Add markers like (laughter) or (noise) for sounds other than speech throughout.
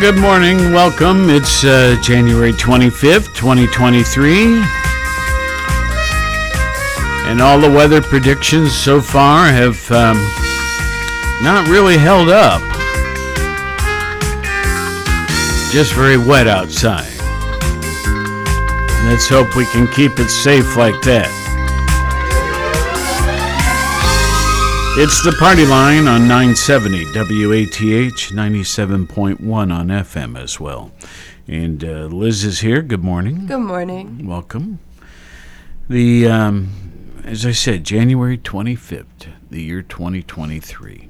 Good morning. Welcome. It's uh, January 25th, 2023. And all the weather predictions so far have um, not really held up. Just very wet outside. Let's hope we can keep it safe like that. It's the party line on 970 WATH 97.1 on FM as well. And uh, Liz is here. Good morning. Good morning. Welcome. The, um, as I said, January 25th, the year 2023.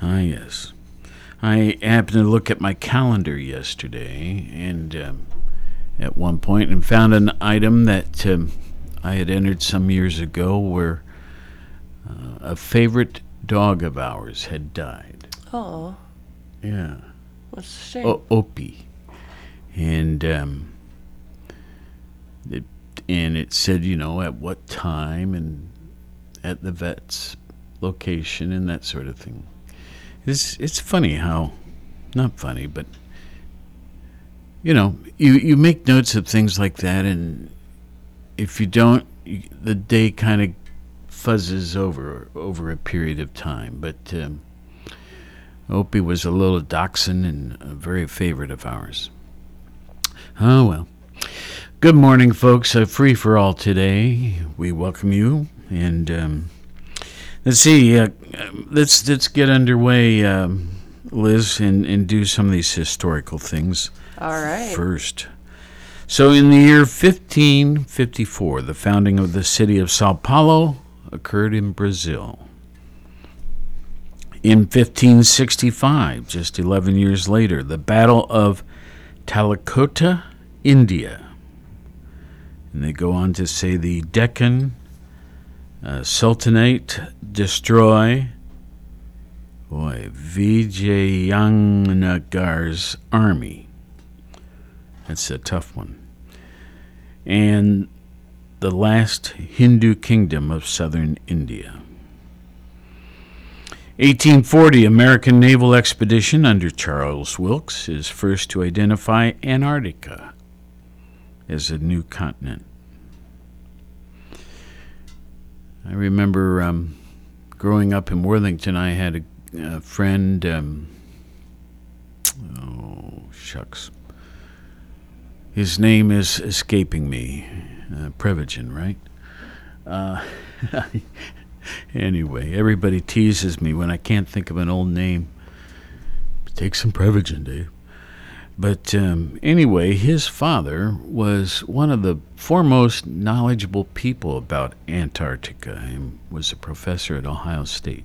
Ah, yes. I happened to look at my calendar yesterday and um, at one point and found an item that um, I had entered some years ago where uh, a favorite dog of ours had died. Oh, Yeah. what's the shame? O- Opie. And um, it, and it said, you know, at what time and at the vet's location and that sort of thing. It's it's funny how, not funny, but you know, you you make notes of things like that, and if you don't, you, the day kind of fuzzes over over a period of time. But um, Opie was a little dachshund and a very favorite of ours. Oh well. Good morning, folks. Uh, free for all today. We welcome you, and um, let's see. Uh, let's let's get underway, um, Liz, and, and do some of these historical things All right. first. So, in the year 1554, the founding of the city of Sao Paulo occurred in Brazil. In 1565, just 11 years later, the Battle of Talikota, India. And they go on to say the Deccan uh, Sultanate destroy boy, Vijayanagar's army. That's a tough one. And the last Hindu kingdom of southern India. 1840 American naval expedition under Charles Wilkes is first to identify Antarctica as a new continent. I remember um, growing up in Worthington, I had a, a friend. Um, oh, shucks. His name is escaping me. Uh, Prevagen, right? Uh, (laughs) anyway, everybody teases me when I can't think of an old name. Take some Prevagen, Dave. But um, anyway, his father was one of the foremost knowledgeable people about Antarctica and was a professor at Ohio State.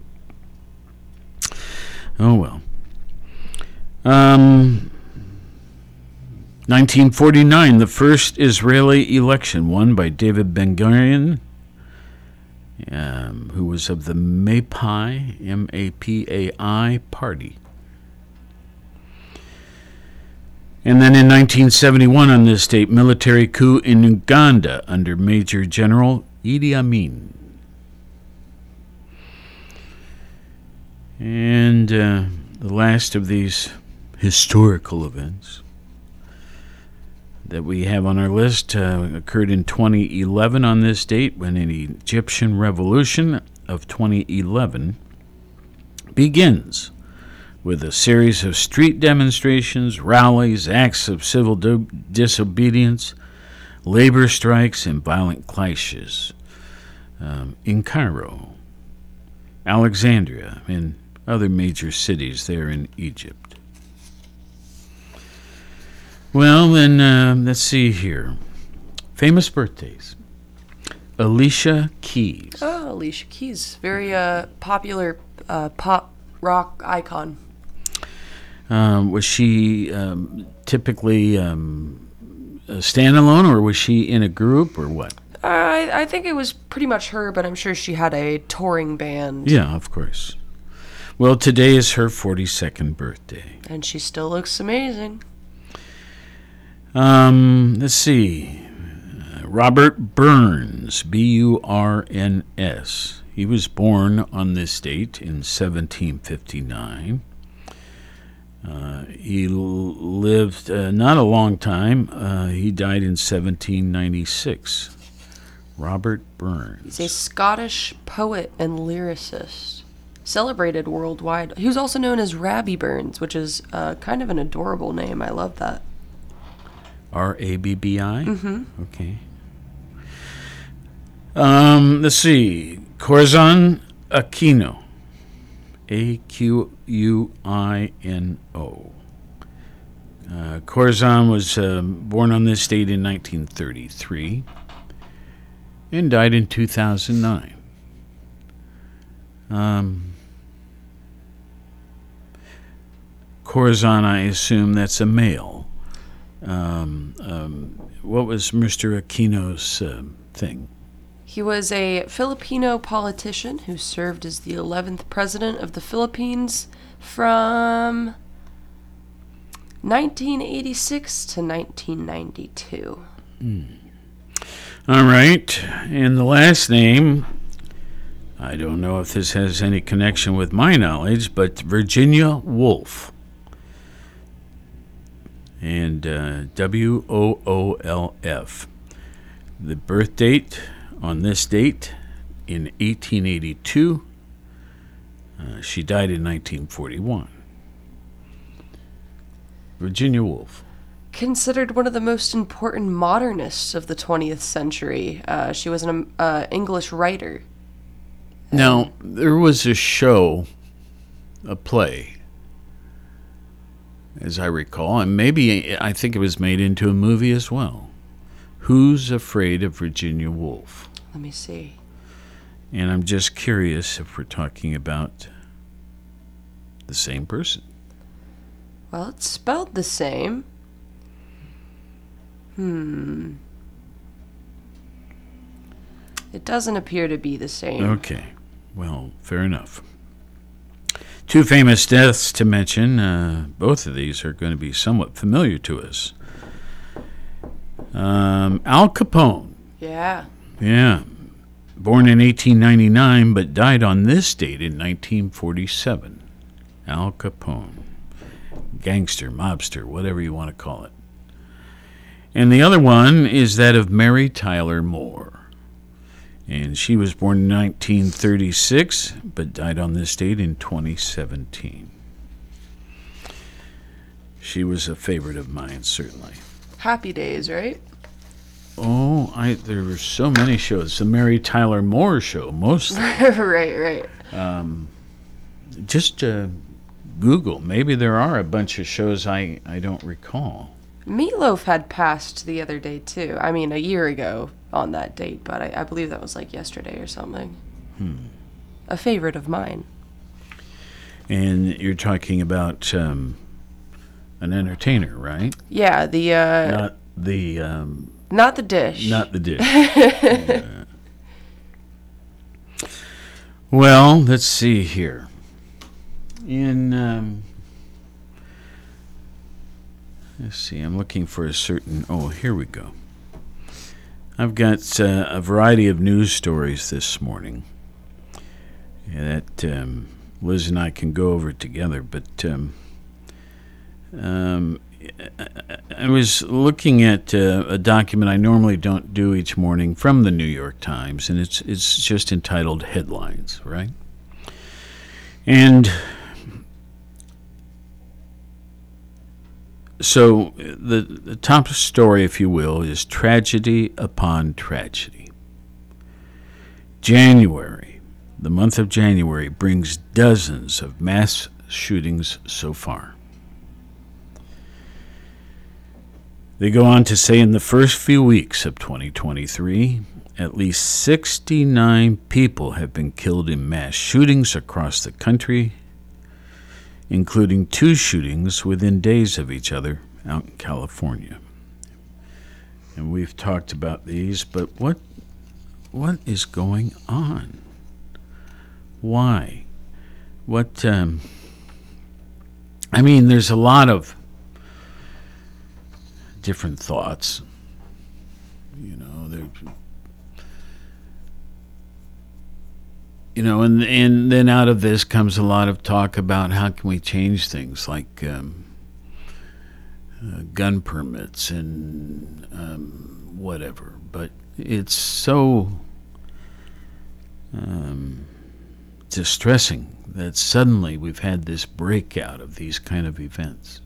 Oh well. Um, 1949, the first Israeli election won by David Ben Gurion, um, who was of the MAPI, M A P A I party. And then in 1971, on this date, military coup in Uganda under Major General Idi Amin. And uh, the last of these historical events that we have on our list uh, occurred in 2011 on this date when an Egyptian revolution of 2011 begins with a series of street demonstrations, rallies, acts of civil do- disobedience, labor strikes, and violent clashes um, in Cairo, Alexandria, and other major cities there in Egypt. Well, then, uh, let's see here. Famous birthdays. Alicia Keys. Oh, Alicia Keys, very uh, popular uh, pop rock icon. Um, was she um, typically um, a standalone, or was she in a group, or what? I I think it was pretty much her, but I'm sure she had a touring band, Yeah, of course. Well, today is her 42nd birthday. and she still looks amazing. Um, let's see. Robert Burns, B U R N S. He was born on this date in 1759. Uh, he lived uh, not a long time. Uh, he died in 1796. Robert Burns. He's a Scottish poet and lyricist, celebrated worldwide. He was also known as Rabbi Burns, which is uh, kind of an adorable name. I love that. R A B B I? Mm-hmm. Okay. Um, let's see. Corazon Aquino. A Q U I N O. Uh, Corazon was uh, born on this date in 1933 and died in 2009. Um, Corazon, I assume that's a male. Um, um, what was Mr. Aquino's uh, thing? He was a Filipino politician who served as the 11th president of the Philippines from 1986 to 1992. All right. And the last name, I don't know if this has any connection with my knowledge, but Virginia Woolf. And uh, W O O L F. The birth date on this date in 1882. Uh, she died in 1941. Virginia Woolf. Considered one of the most important modernists of the 20th century, uh, she was an uh, English writer. Now, there was a show, a play, as I recall, and maybe I think it was made into a movie as well. Who's Afraid of Virginia Woolf? Let me see. And I'm just curious if we're talking about the same person. Well, it's spelled the same. Hmm. It doesn't appear to be the same. Okay, well, fair enough. Two famous deaths to mention. Uh, both of these are going to be somewhat familiar to us. Um, Al Capone. Yeah. Yeah. Born in 1899, but died on this date in 1947. Al Capone. Gangster, mobster, whatever you want to call it. And the other one is that of Mary Tyler Moore. And she was born in 1936, but died on this date in 2017. She was a favorite of mine, certainly. Happy Days, right? Oh, I there were so many shows. The Mary Tyler Moore show, mostly. (laughs) right, right. Um, Just uh, Google. Maybe there are a bunch of shows I, I don't recall. Meatloaf had passed the other day, too. I mean, a year ago on that date, but I, I believe that was like yesterday or something. A favorite of mine. And you're talking about um, an entertainer, right? Yeah, the, uh, Not the um, not the dish. not the dish. (laughs) Well, let's see here. In um, let's see, I'm looking for a certain. Oh, here we go. I've got uh, a variety of news stories this morning that um, Liz and I can go over together, but. Um, um, I was looking at uh, a document I normally don't do each morning from the New York Times, and it's it's just entitled headlines, right? And so the, the top story, if you will, is tragedy upon tragedy. January, the month of January, brings dozens of mass shootings so far. They go on to say in the first few weeks of 2023, at least 69 people have been killed in mass shootings across the country, including two shootings within days of each other out in California. And we've talked about these, but what what is going on? Why? What um, I mean, there's a lot of different thoughts. You know, there. You know, and and then out of this comes a lot of talk about how can we change things like um, uh, gun permits and um, whatever. But it's so um, distressing that suddenly we've had this breakout of these kind of events.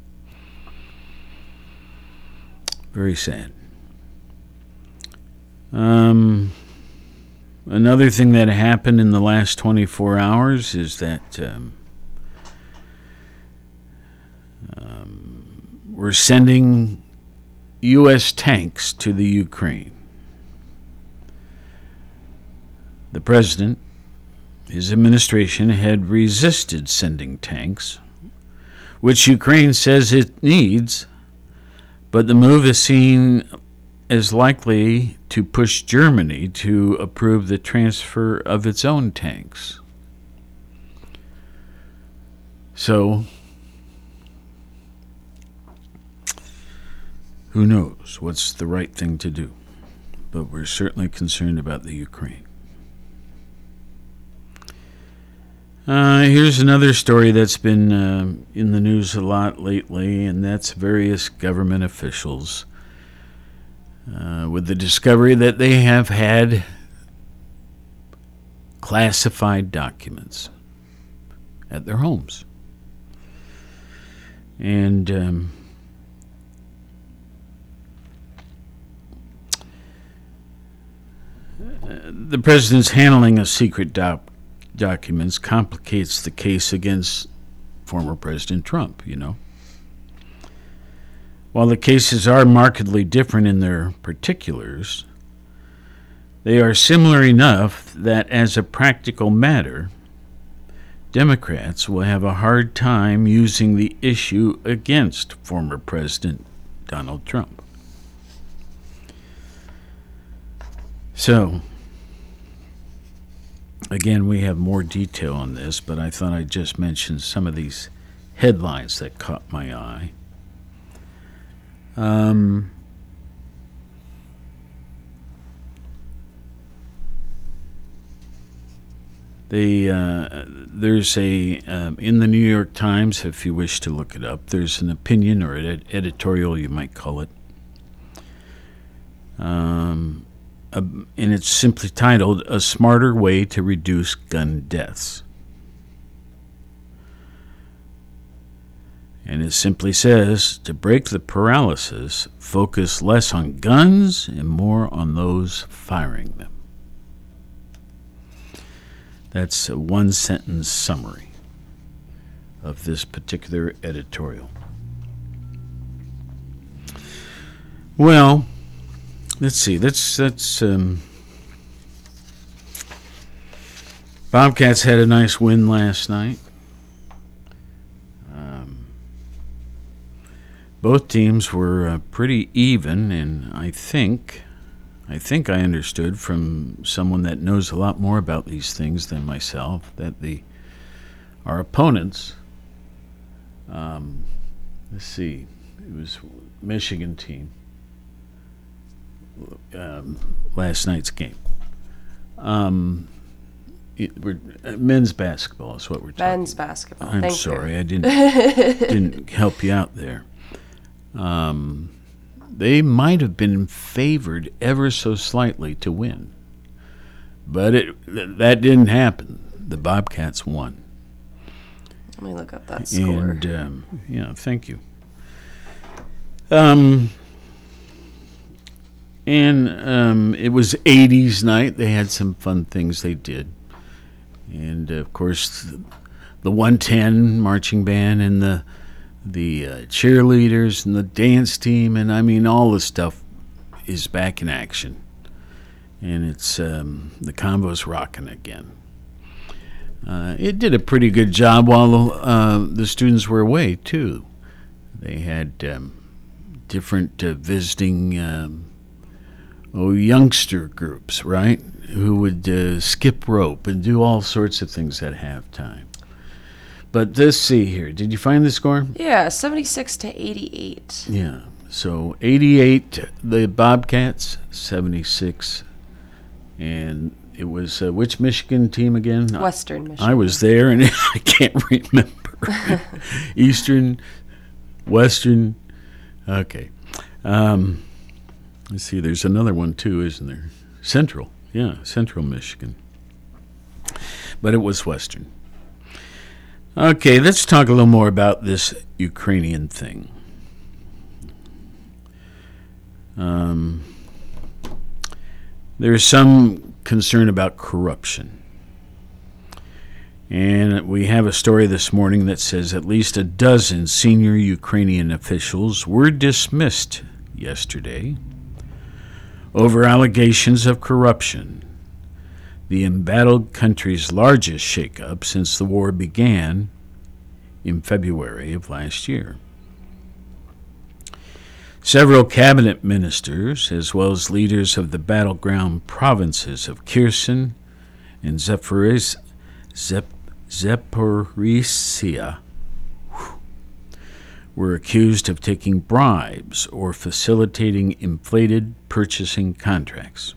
Very sad. Um, another thing that happened in the last 24 hours is that um, um, we're sending U.S. tanks to the Ukraine. The president, his administration, had resisted sending tanks, which Ukraine says it needs, but the move is seen as likely to push Germany to approve the transfer of its own tanks. So, who knows what's the right thing to do? But we're certainly concerned about the Ukraine. Uh, here's another story that's been uh, in the news a lot lately, and that's various government officials uh, with the discovery that they have had classified documents at their homes. And um, the president's handling of secret doc- documents complicates the case against former President Trump, you know. While the cases are markedly different in their particulars, they are similar enough that, as a practical matter, Democrats will have a hard time using the issue against former President Donald Trump. So, again, we have more detail on this, but I thought I'd just mention some of these headlines that caught my eye. Um, the uh, there's a um, in the New York Times, if you wish to look it up. There's an opinion or an editorial, you might call it, um, and it's simply titled "A Smarter Way to Reduce Gun Deaths." And it simply says to break the paralysis, focus less on guns and more on those firing them. That's a one sentence summary of this particular editorial. Well, let's see. Let's let's um, Bobcats had a nice win last night. Both teams were uh, pretty even, and I think, I think I understood from someone that knows a lot more about these things than myself that the our opponents. Um, let's see, it was Michigan team. Um, last night's game. Um, it, uh, men's basketball is what we're talking. Men's basketball. I'm Thank sorry, you. I didn't (laughs) didn't help you out there. Um, they might have been favored ever so slightly to win, but it that didn't happen. The Bobcats won. Let me look up that score. And um, yeah, thank you. Um, and um, it was 80s night. They had some fun things they did. And of course, the, the 110 marching band and the the uh, cheerleaders and the dance team, and I mean, all the stuff is back in action. And it's um, the convo's rocking again. Uh, it did a pretty good job while uh, the students were away, too. They had um, different uh, visiting um, oh, youngster groups, right? Who would uh, skip rope and do all sorts of things at halftime. But let's see here. Did you find the score? Yeah, 76 to 88. Yeah. So 88 the Bobcats, 76 and it was uh, which Michigan team again? Western Michigan. I was there and (laughs) I can't remember. (laughs) Eastern, Western. Okay. Um, let's see. There's another one too, isn't there? Central. Yeah, Central Michigan. But it was Western. Okay, let's talk a little more about this Ukrainian thing. Um, there's some concern about corruption. And we have a story this morning that says at least a dozen senior Ukrainian officials were dismissed yesterday over allegations of corruption, the embattled country's largest shakeup since the war began in February of last year. Several cabinet ministers, as well as leaders of the battleground provinces of Kherson and Zaporizhia, Zep- Zaporizhia, were accused of taking bribes or facilitating inflated purchasing contracts.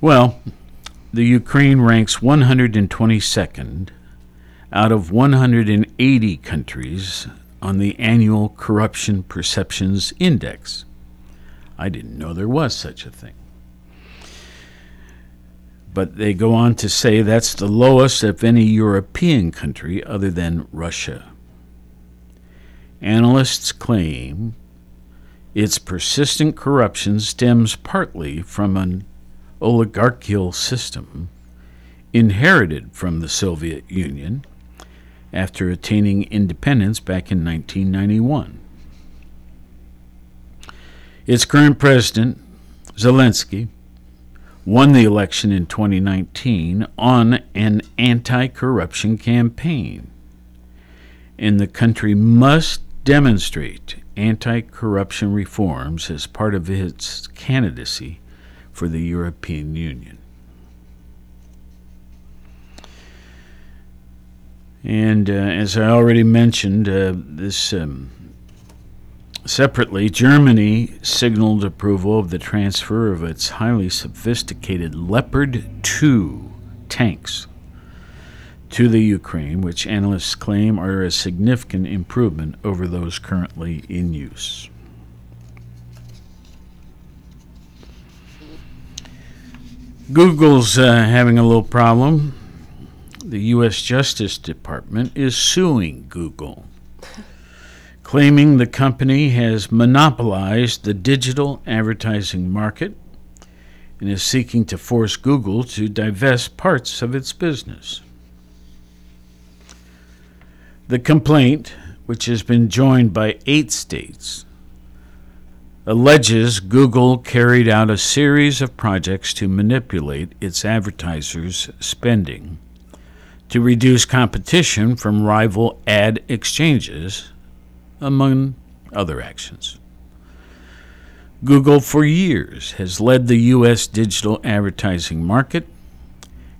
Well, the Ukraine ranks 122nd out of 180 countries on the annual Corruption Perceptions Index. I didn't know there was such a thing. But they go on to say that's the lowest of any European country other than Russia. Analysts claim its persistent corruption stems partly from an oligarchical system inherited from the Soviet Union after attaining independence back in 1991. Its current president, Zelensky, won the election in 2019 on an anti corruption campaign, and the country must demonstrate anti corruption reforms as part of its candidacy for the European Union. And uh, as I already mentioned, uh, this um, separately, Germany signaled approval of the transfer of its highly sophisticated Leopard 2 tanks to the Ukraine, which analysts claim are a significant improvement over those currently in use. Google's uh, having a little problem the U.S. Justice Department is suing Google, claiming the company has monopolized the digital advertising market and is seeking to force Google to divest parts of its business. The complaint, which has been joined by eight states, alleges Google carried out a series of projects to manipulate its advertisers' spending to reduce competition from rival ad exchanges, among other actions. Google for years has led the U.S. digital advertising market,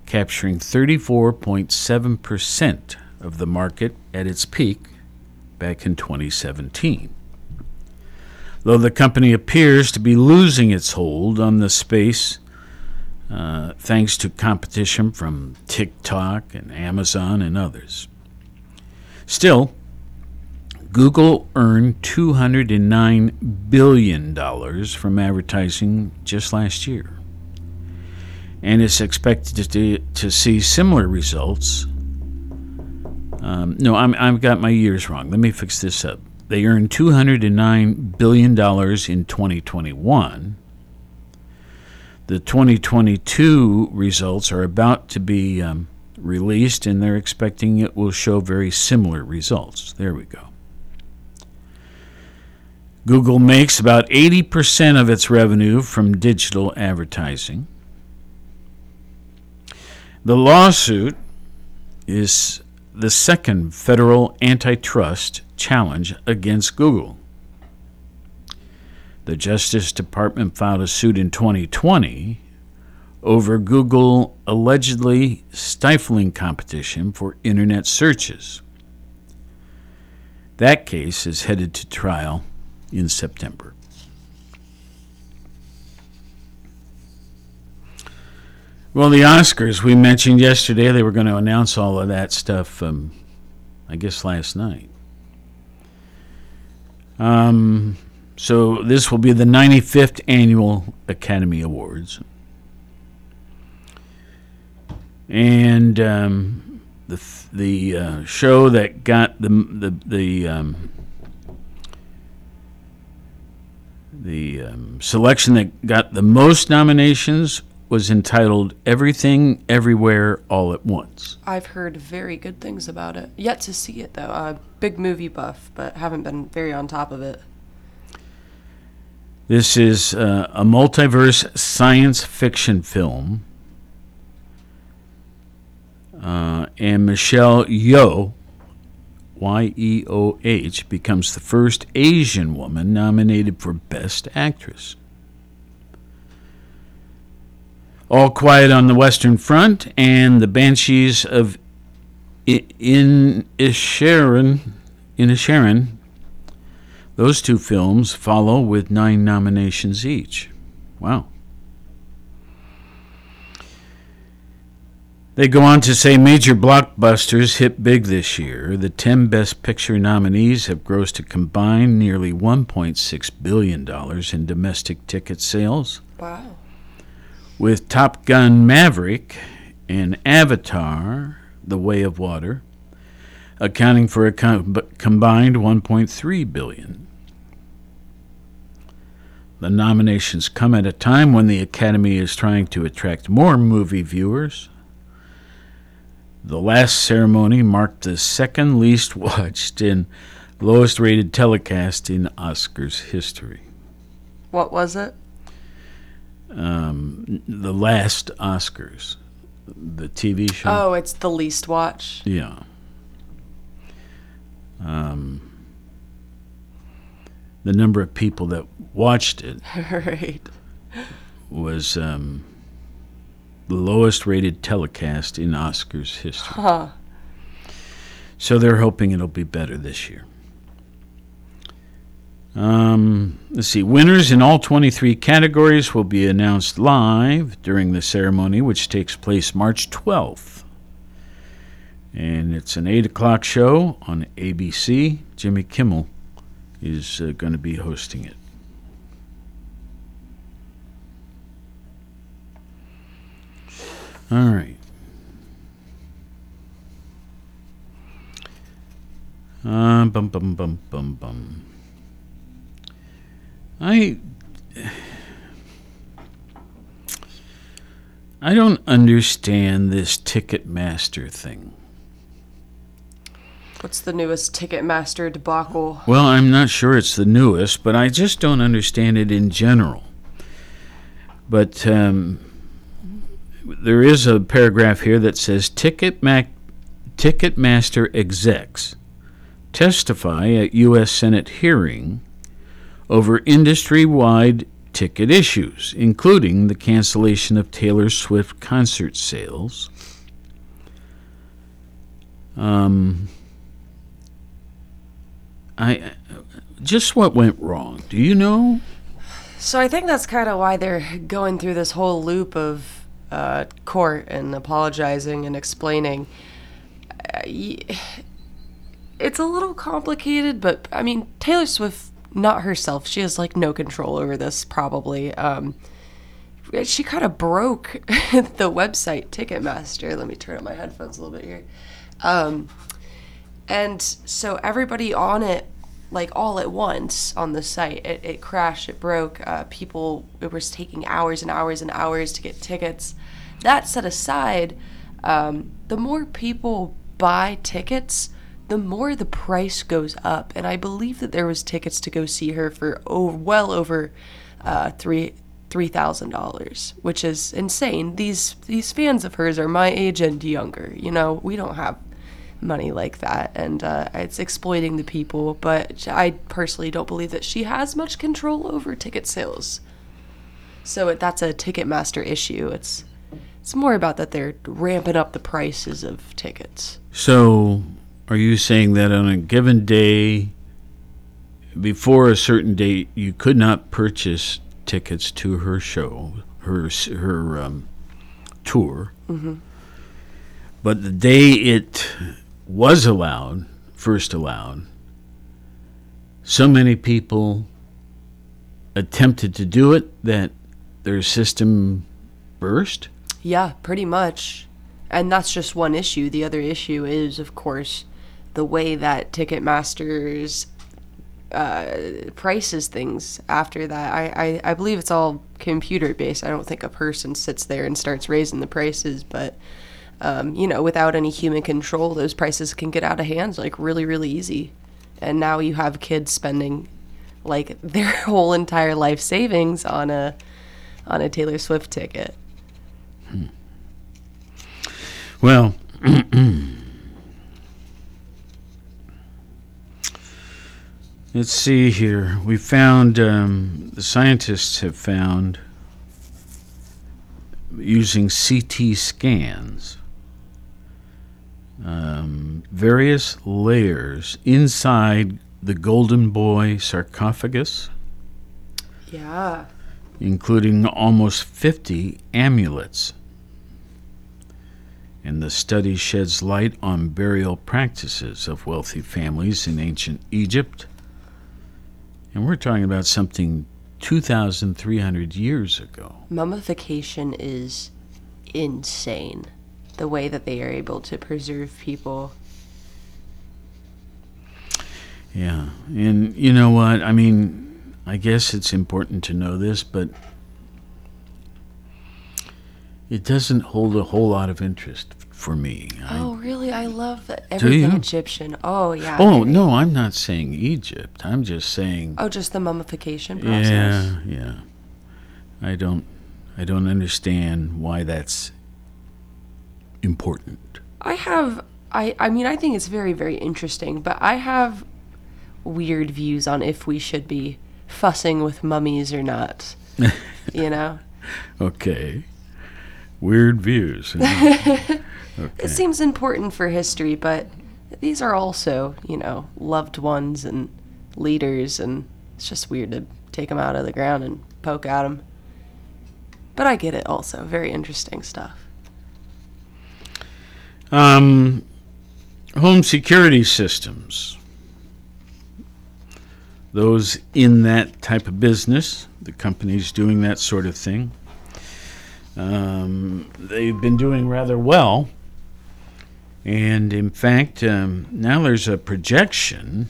capturing 34.7% of the market at its peak back in 2017. Though the company appears to be losing its hold on the space uh, thanks to competition from TikTok and Amazon and others. Still, Google earned $209 billion from advertising just last year. And is expected to, to see similar results. Um, no, I'm, I've got my years wrong. Let me fix this up. They earned $209 billion in 2021 the 2022 results are about to be um, released, and they're expecting it will show very similar results. There we go. Google makes about 80% of its revenue from digital advertising. The lawsuit is the second federal antitrust challenge against Google. The Justice Department filed a suit in 2020 over Google allegedly stifling competition for internet searches. That case is headed to trial in September. Well, the Oscars we mentioned yesterday, they were going to announce all of that stuff. Um, I guess last night. Um, so this will be the 95th annual Academy Awards, and um, the the uh, show that got the the the um, the um, selection that got the most nominations was entitled Everything Everywhere All at Once. I've heard very good things about it. Yet to see it though. Uh, big movie buff, but haven't been very on top of it. This is uh, a multiverse science fiction film. Uh, and Michelle Yeoh, Y E O H, becomes the first Asian woman nominated for Best Actress. All Quiet on the Western Front and The Banshees of In Inisherin, Inisherin those two films follow with nine nominations each. Wow. They go on to say major blockbusters hit big this year. The 10 Best Picture nominees have grossed a combined nearly $1.6 billion in domestic ticket sales. Wow. With Top Gun Maverick and Avatar The Way of Water accounting for a com- combined 1.3 billion. The nominations come at a time when the Academy is trying to attract more movie viewers. The last ceremony marked the second least watched and lowest rated telecast in Oscars history. What was it? Um, the last Oscars, the TV show. Oh, it's the least watch. Yeah. Um, the number of people that watched it (laughs) right. was um, the lowest rated telecast in Oscars history. Huh. So they're hoping it'll be better this year. Um, let's see. Winners in all 23 categories will be announced live during the ceremony, which takes place March 12th. And it's an 8 o'clock show on ABC. Jimmy Kimmel is uh, going to be hosting it. All right. Uh, bum bum bum bum bum. I I don't understand this Ticketmaster thing. What's the newest Ticketmaster debacle? Well, I'm not sure it's the newest, but I just don't understand it in general. But um, there is a paragraph here that says Ticketma- Ticketmaster execs testify at U.S. Senate hearing over industry wide ticket issues, including the cancellation of Taylor Swift concert sales. Um, I just what went wrong? Do you know? So I think that's kind of why they're going through this whole loop of uh, court and apologizing and explaining. Uh, it's a little complicated, but I mean, Taylor Swift, not herself, she has like no control over this, probably. Um, she kind of broke (laughs) the website Ticketmaster. Let me turn up my headphones a little bit here. Um, and so everybody on it like all at once on the site it, it crashed it broke uh, people it was taking hours and hours and hours to get tickets that set aside um, the more people buy tickets the more the price goes up and i believe that there was tickets to go see her for over, well over uh, three three thousand dollars, which is insane. These these fans of hers are my age and younger. You know, we don't have money like that, and uh, it's exploiting the people. But I personally don't believe that she has much control over ticket sales. So it, that's a Ticketmaster issue. It's it's more about that they're ramping up the prices of tickets. So, are you saying that on a given day, before a certain date, you could not purchase tickets to her show, her her um, tour. But the day it was allowed, first allowed, so many people attempted to do it that their system burst. Yeah, pretty much. And that's just one issue. The other issue is, of course, the way that Ticketmaster's uh, prices things after that. I, I, I believe it's all computer based. I don't think a person sits there and starts raising the prices, but. Um, you know, without any human control, those prices can get out of hands like really, really easy. And now you have kids spending like (laughs) their whole entire life savings on a on a Taylor Swift ticket. Well, (clears throat) let's see here. We found, um, the scientists have found, using CT scans, um, various layers inside the Golden Boy sarcophagus, Yeah. including almost 50 amulets. And the study sheds light on burial practices of wealthy families in ancient Egypt. And we're talking about something 2,300 years ago. Mummification is insane. The way that they are able to preserve people. Yeah. And you know what? I mean, I guess it's important to know this, but it doesn't hold a whole lot of interest for me. I- Oh, really? I love everything? Egyptian. Oh, yeah. oh, no, I'm not saying Egypt. I'm just saying Oh, just the mummification process. Yeah, yeah. I don't I don't understand why that's important. I have I I mean I think it's very very interesting, but I have weird views on if we should be fussing with mummies or not. (laughs) you know? Okay. Weird views. (laughs) huh? It seems important for history, but these are also, you know, loved ones and leaders and it's just weird to take them out of the ground and poke at them. But I get it also. Very interesting stuff. Um, home security systems. Those in that type of business, the companies doing that sort of thing, um, they've been doing rather well. And in fact, um, now there's a projection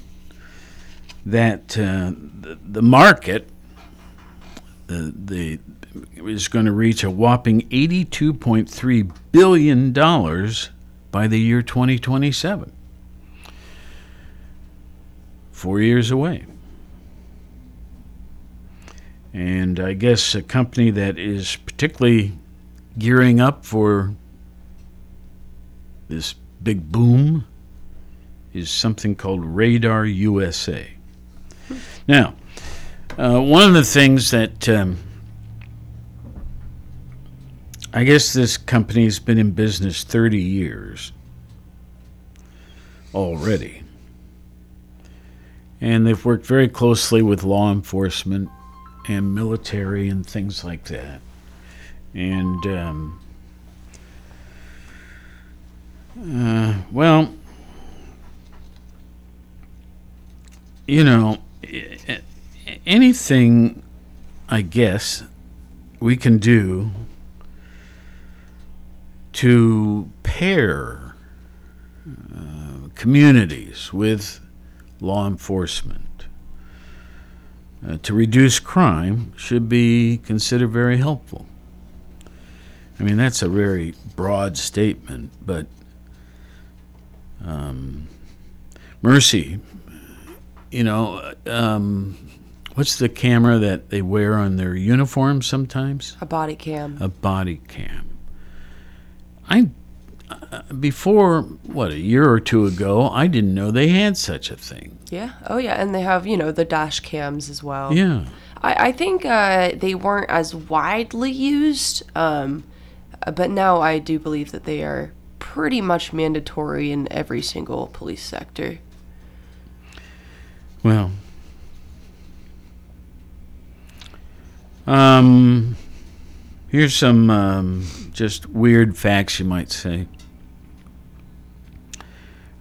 that uh, the, the market the, the is going to reach a whopping 82.3 billion dollars by the year 2027. 4 years away. And I guess a company that is particularly gearing up for this big boom is something called Radar USA. Now, uh, one of the things that um, I guess this company's been in business 30 years already. And they've worked very closely with law enforcement and military and things like that. And, um, uh, well, you know, anything, I guess, we can do to pair uh, communities with law enforcement uh, to reduce crime should be considered very helpful. I mean, that's a very broad statement, but um, mercy, you know, um, what's the camera that they wear on their uniform sometimes? A body cam. a body cam. I uh, before what a year or two ago, I didn't know they had such a thing. Yeah. Oh, yeah. And they have, you know, the dash cams as well. Yeah, I, I think uh, they weren't as widely used, um, but now I do believe that they are pretty much mandatory in every single police sector. well, um, Here's some um, just weird facts, you might say.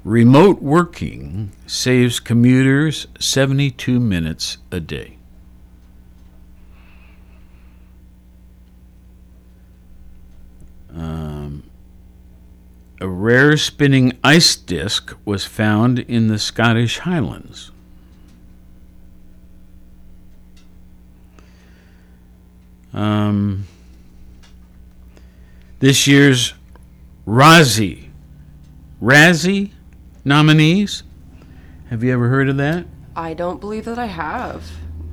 Remote working saves commuters 72 minutes a day. Um, a rare spinning ice disk was found in the Scottish Highlands. Um, this year's Razzie, Razzie nominees. Have you ever heard of that? I don't believe that I have.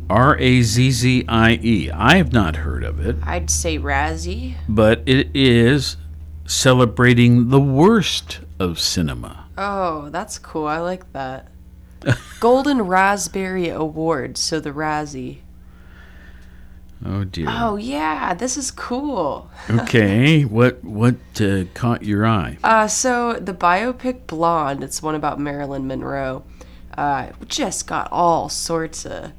R A Z Z I E. I have not heard of it, I'd say Razzie. but it is celebrating the worst of cinema. Oh, that's cool. I like that. Golden (laughs) Raspberry Award, so the Razzie. Oh dear. Oh yeah, this is cool. (laughs) Okay, what what uh, caught your eye? Uh, so the biopic Blonde, it's one about Marilyn Monroe, uh, just got all sorts of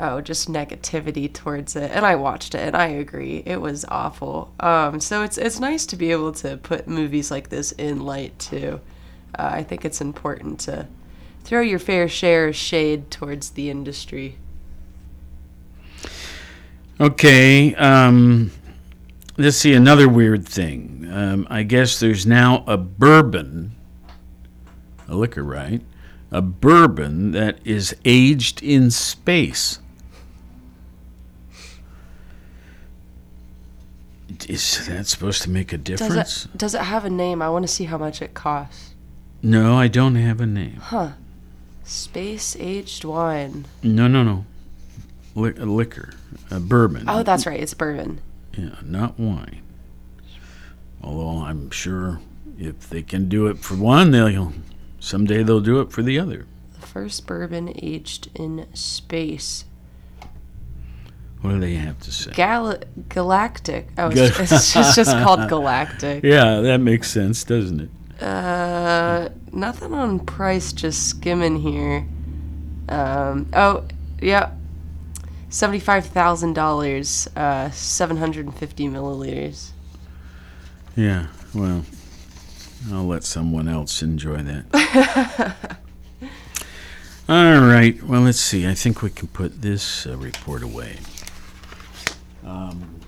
oh, just negativity towards it. And I watched it and I agree. It was awful. Um, so it's it's nice to be able to put movies like this in light too. Uh, I think it's important to throw your fair share of shade towards the industry. Okay, um, let's see another weird thing. Um, I guess there's now a bourbon, a liquor, right? A bourbon that is aged in space. Is that supposed to make a Does difference? it does it have a name? I want to see how much it costs. No, I don't have a name. Huh. Space aged wine. No, no, no. Li- a liquor, a bourbon. Oh, that's right. It's bourbon. Yeah, not wine. Although I'm sure if they can do it for one, they'll someday they'll do it for the other. The first bourbon aged in space. What do they have to say? Gal- galactic. Oh, it's, it's just, just called (laughs) galactic. Yeah, that makes sense, doesn't it? Uh, nothing on price. Just skimming here. Um. Oh, yeah. Seventy-five thousand dollars. Uh, seven hundred and fifty milliliters. Yeah. Well, I'll let someone else enjoy that. (laughs) All right. Well, let's see. I think we can put this uh, report away. Um,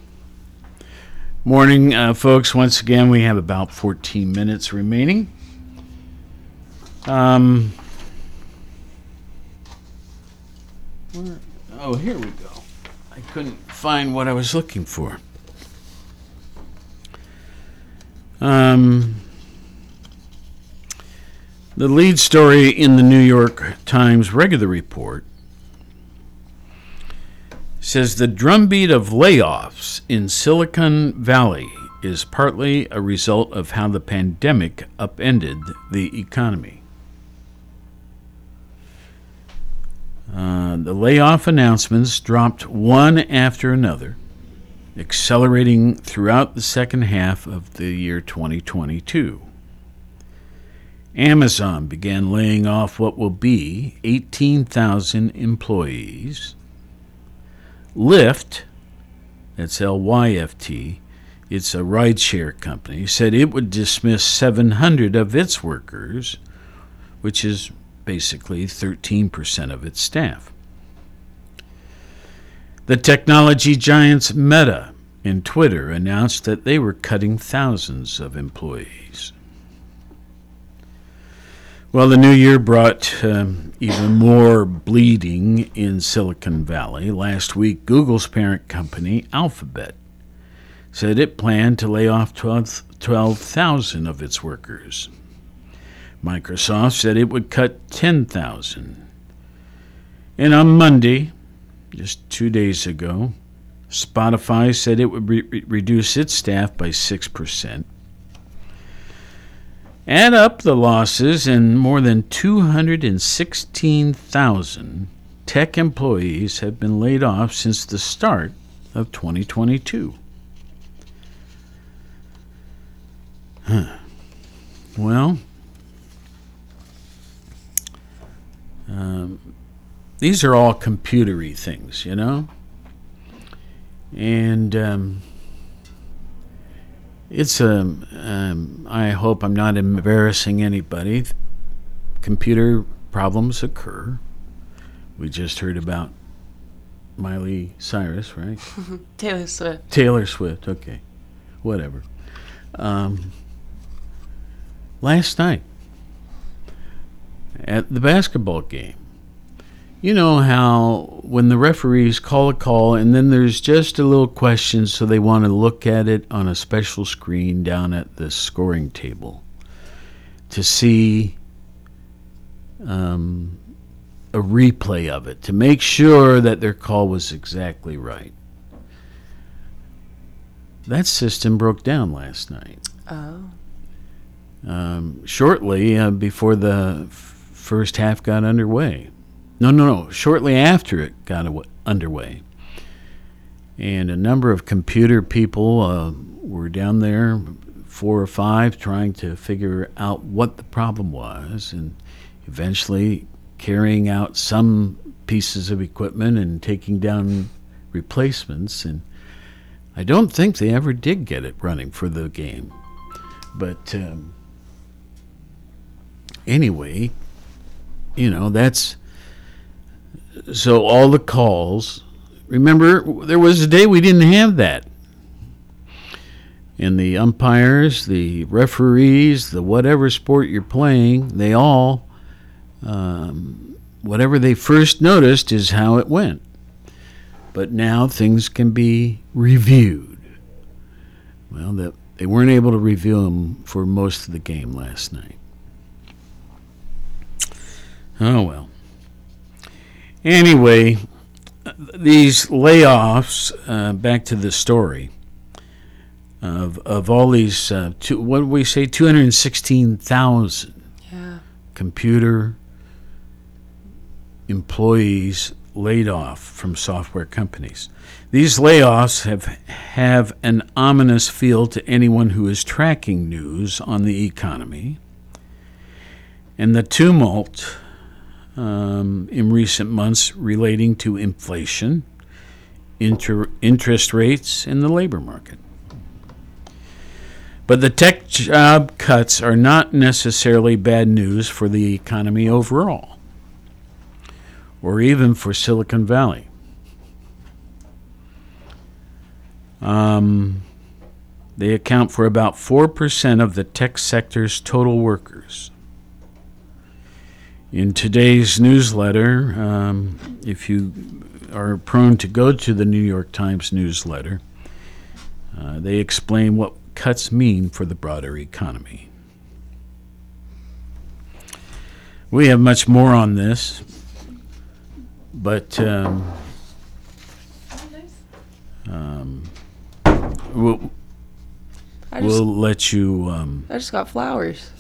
morning, uh, folks. Once again, we have about 14 minutes remaining. Um, where- oh, here we go. I couldn't find what I was looking for. Um, the lead story in the New York Times regular report says the drumbeat of layoffs in Silicon Valley is partly a result of how the pandemic upended the economy. Uh, the layoff announcements dropped one after another, accelerating throughout the second half of the year 2022. Amazon began laying off what will be 18,000 employees. Lyft, that's L Y F T, it's a rideshare company, said it would dismiss 700 of its workers, which is basically 13% of its staff. The technology giants Meta and Twitter announced that they were cutting thousands of employees. Well, the new year brought um, even more bleeding in Silicon Valley. Last week, Google's parent company, Alphabet, said it planned to lay off 12,000 of its workers. Microsoft said it would cut 10,000. And on Monday, just two days ago, Spotify said it would re- re- reduce its staff by 6%. Add up the losses, and more than 216,000 tech employees have been laid off since the start of 2022. Huh. Well, um, these are all computery things, you know? And um, It's um, um, I hope I'm not embarrassing anybody. Computer problems occur. We just heard about Miley Cyrus, right? (laughs) Taylor Swift. Taylor Swift. Okay, whatever. Um, last night at the basketball game, you know how when the referees call a call and then there's just a little question, so they want to look at it on a special screen down at the scoring table to see um, a replay of it to make sure that their call was exactly right. That system broke down last night. Oh. Um, shortly uh, before the f- first half got underway. No, no, no. Shortly after it got underway. And a number of computer people uh, were down there, four or five, trying to figure out what the problem was and eventually carrying out some pieces of equipment and taking down replacements. And I don't think they ever did get it running for the game. But um, anyway, you know, that's so all the calls. Remember, there was a day we didn't have that. And the umpires, the referees, the whatever sport you're playing, they all, um, whatever they first noticed is how it went. But now things can be reviewed. Well, that they weren't able to review them for most of the game last night. Oh well. Anyway, these layoffs. Uh, back to the story of of all these. Uh, two, what did we say? Two hundred sixteen thousand Yeah. computer employees laid off from software companies. These layoffs have have an ominous feel to anyone who is tracking news on the economy. And the tumult um, in recent months relating to inflation, inter- interest rates, and the labor market. But the tech job cuts are not necessarily bad news for the economy overall, or even for Silicon Valley. Um, they account for about 4% of the tech sector's total workers. In today's newsletter, um, if you are prone to go to the New York Times newsletter, uh, they explain what cuts mean for the broader economy. We have much more on this, but um, um, we'll, I just we'll let you. Um, I just got flowers.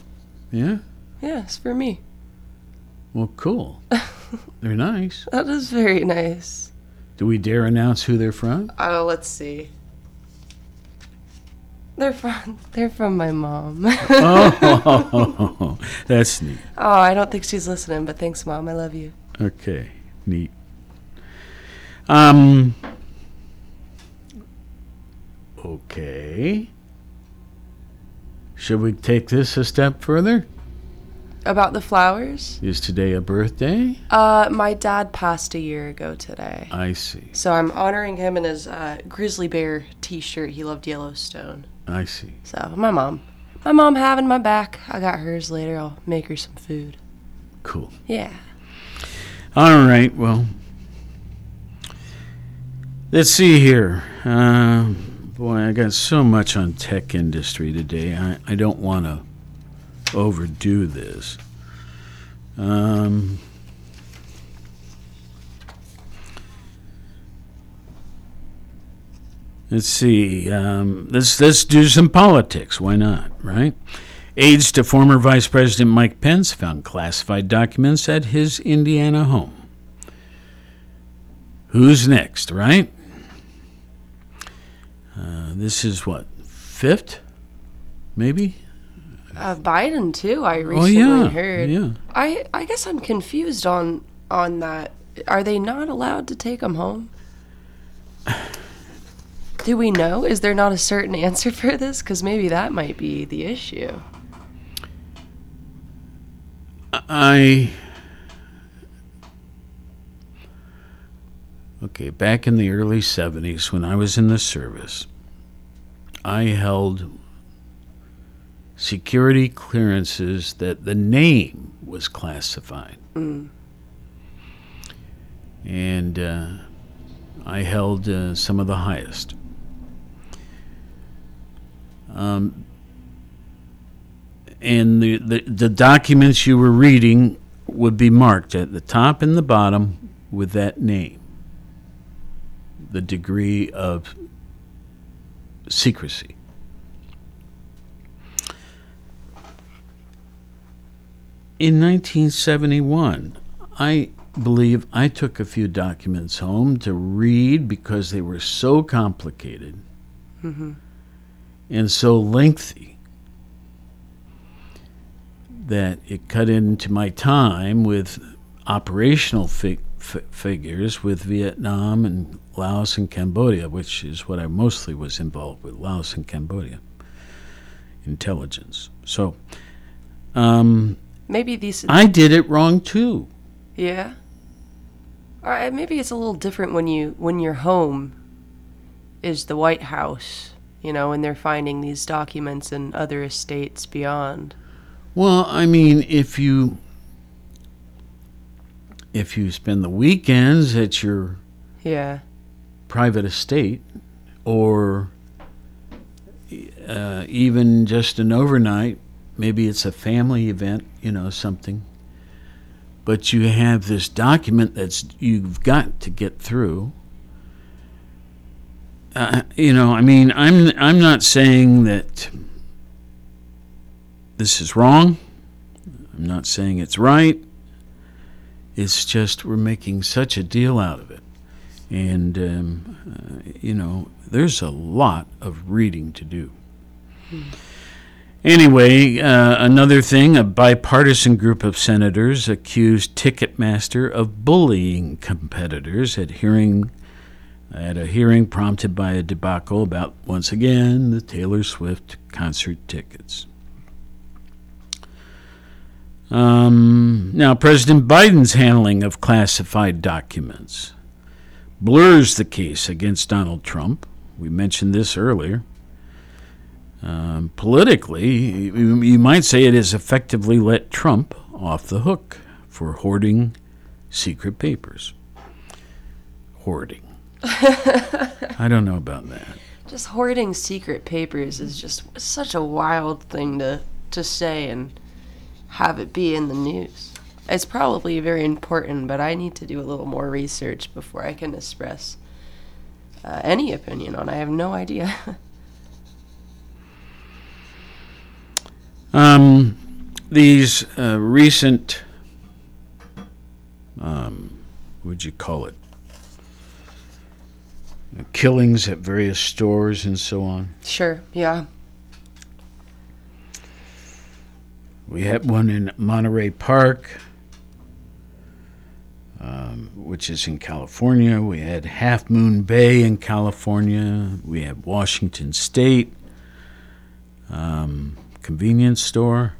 yeah? Yeah, it's for me. Well, cool. (laughs) They're nice. That is very nice. Do we dare announce who they're from? Oh, let's see. They're from they're from my mom. Oh, (laughs) that's neat. oh, I don't think she's listening, but thanks, mom. I love you. Okay, neat. Um. Okay. Should we take this a step further? About the flowers? Is today a birthday? Uh, my dad passed a year ago today. I see. So I'm honoring him in his uh, grizzly bear T-shirt. He loved Yellowstone. I see. So my mom, my mom having my back. I got hers later. I'll make her some food. Cool. Yeah. All right. Well, let's see here. Uh, boy, I got so much on tech industry today. I, I don't want to overdo this. Um, let's see. Um, let's let's do some politics. Why not? Right. Aides to former Vice President Mike Pence found classified documents at his Indiana home. Who's next, right? Uh, this is what fifth, maybe. Uh, Biden too. I Oh recently yeah, heard. yeah. I I guess I'm confused on on that. Are they not allowed to take them home? (sighs) Do we know? Is there not a certain answer (laughs) for this? Because maybe that might be the issue. I. Okay, back in the early 70s when I was in the service, I held security clearances that the name was classified. And uh, I held uh, some of the highest. Um, and the, the, the documents you were reading would be marked at the top and the bottom with that name, the degree of secrecy. In 1971, I believe I took a few documents home to read because they were so complicated and so lengthy that it cut into my time with operational fig- f- figures with Vietnam and Laos and Cambodia, which is what I mostly was involved with Laos and Cambodia intelligence. So um, Maybe these. I did it wrong too. yeah. All right. Maybe it's a little different when you when your home is the White House. You know, and they're finding these documents in other estates beyond. Well, I mean, if you if you spend the weekends at your Yeah. private estate, or uh, even just an overnight, maybe it's a family event, you know, something. But you have this document that's you've got to get through. Uh, you know, I mean, I'm I'm not saying that this is wrong. I'm not saying it's right. It's just we're making such a deal out of it. And, um, uh, you know, there's a lot of reading to do. Anyway, uh, another thing a bipartisan group of senators accused Ticketmaster of bullying competitors at hearing. At a hearing prompted by a debacle about, once again, the Taylor Swift concert tickets. Um, now, President Biden's handling of classified documents blurs the case against Donald Trump. We mentioned this earlier. Um, politically, you, you might say it has effectively let Trump off the hook for hoarding secret papers. Hoarding. (laughs) I don't know about that. Just hoarding secret papers is just such a wild thing to to say and have it be in the news. It's probably very important, but I need to do a little more research before I can express uh, any opinion on. it. I have no idea. (laughs) Um, these uh, recent, um, what would you call it? Killings at various stores and so on. sure, yeah. We had one in Monterey Park, um, which is in California. We had Half Moon Bay in California. We had Washington State um, convenience store.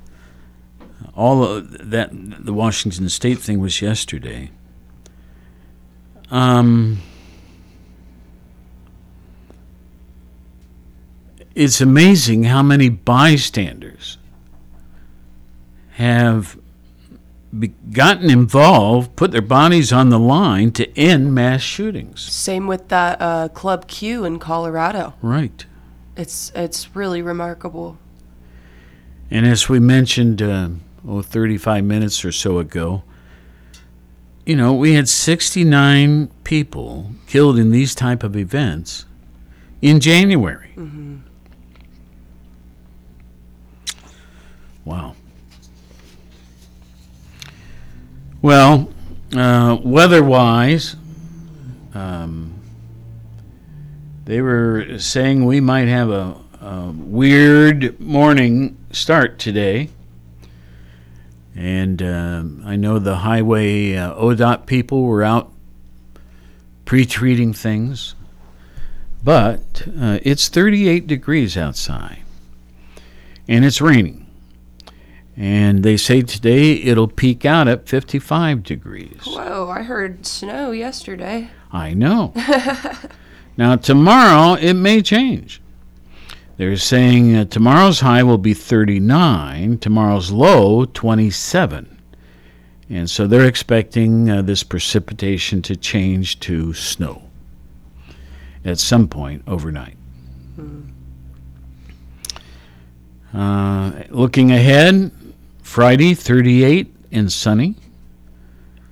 All of that, the Washington State thing was yesterday. Um, it's amazing how many bystanders have be- gotten involved, put their bodies on the line to end mass shootings. Same with that uh, Club Q in Colorado. Right. It's it's really remarkable. And as we mentioned, uh, oh, 35 minutes or so ago, you know, we had 69 people killed in these type of events in January. Wow. Well, uh, weather-wise, um, they were saying we might have a, a weird morning start today. And um I know the highway uh, ODOT people were out pre treating things. but uh, it's 38 degrees outside and it's raining. And they say today it'll peak out at 55 degrees. Whoa, I heard snow yesterday. I know. (laughs) now, tomorrow it may change. They're saying uh, tomorrow's high will be 39, tomorrow's low 27. And so they're expecting uh, this precipitation to change to snow at some point overnight. Uh, looking ahead, Friday 38 and sunny.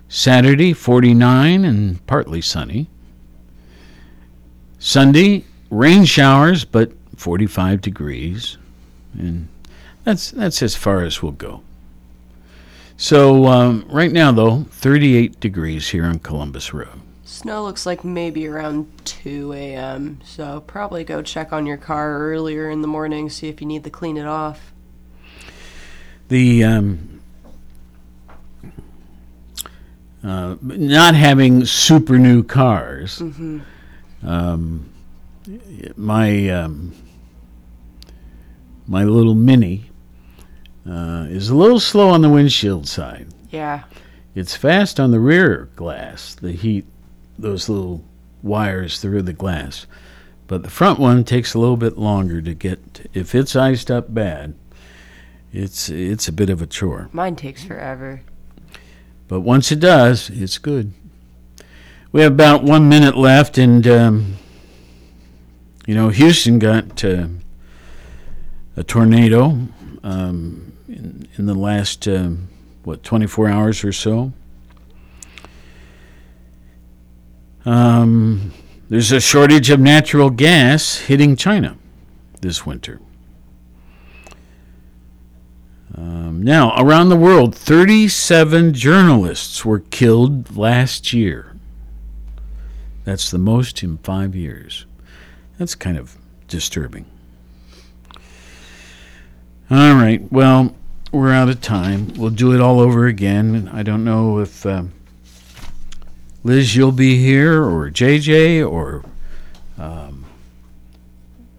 Saturday 49 and partly sunny. Sunday rain showers but 45 degrees. And that's that's as far as we'll go. So um, right now though, 38 degrees here on Columbus Road. Snow looks like maybe around 2 a.m., so probably go check on your car earlier in the morning, see if you need to clean it off. The um, uh, not having super new cars. Um, my um, my little mini uh, is a little slow on the windshield side. Yeah. It's fast on the rear glass, the heat, those little wires through the glass. But the front one takes a little bit longer to get. If it's iced up bad, it's it's a bit of a chore. Mine takes forever. But once it does, it's good. We have about one minute left, and um, you know Houston got uh, a tornado um, in, in the last um what 24 hours or so. Um, there's a shortage of natural gas hitting China this winter. Um, now, around the world, 37 journalists were killed last year. That's the most in five years. That's kind of disturbing. All right, well, we're out of time. We'll do it all over again. I don't know if um Liz, you'll be here, or JJ, or um,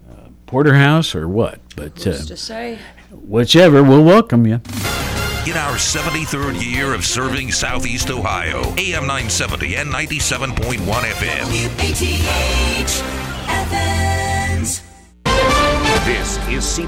uh, Porterhouse, or what. But uh, to say? whichever, we'll welcome you. In our 73rd year of serving Southeast Ohio, AM 970 and 97.1 FM. WATH Athens. This is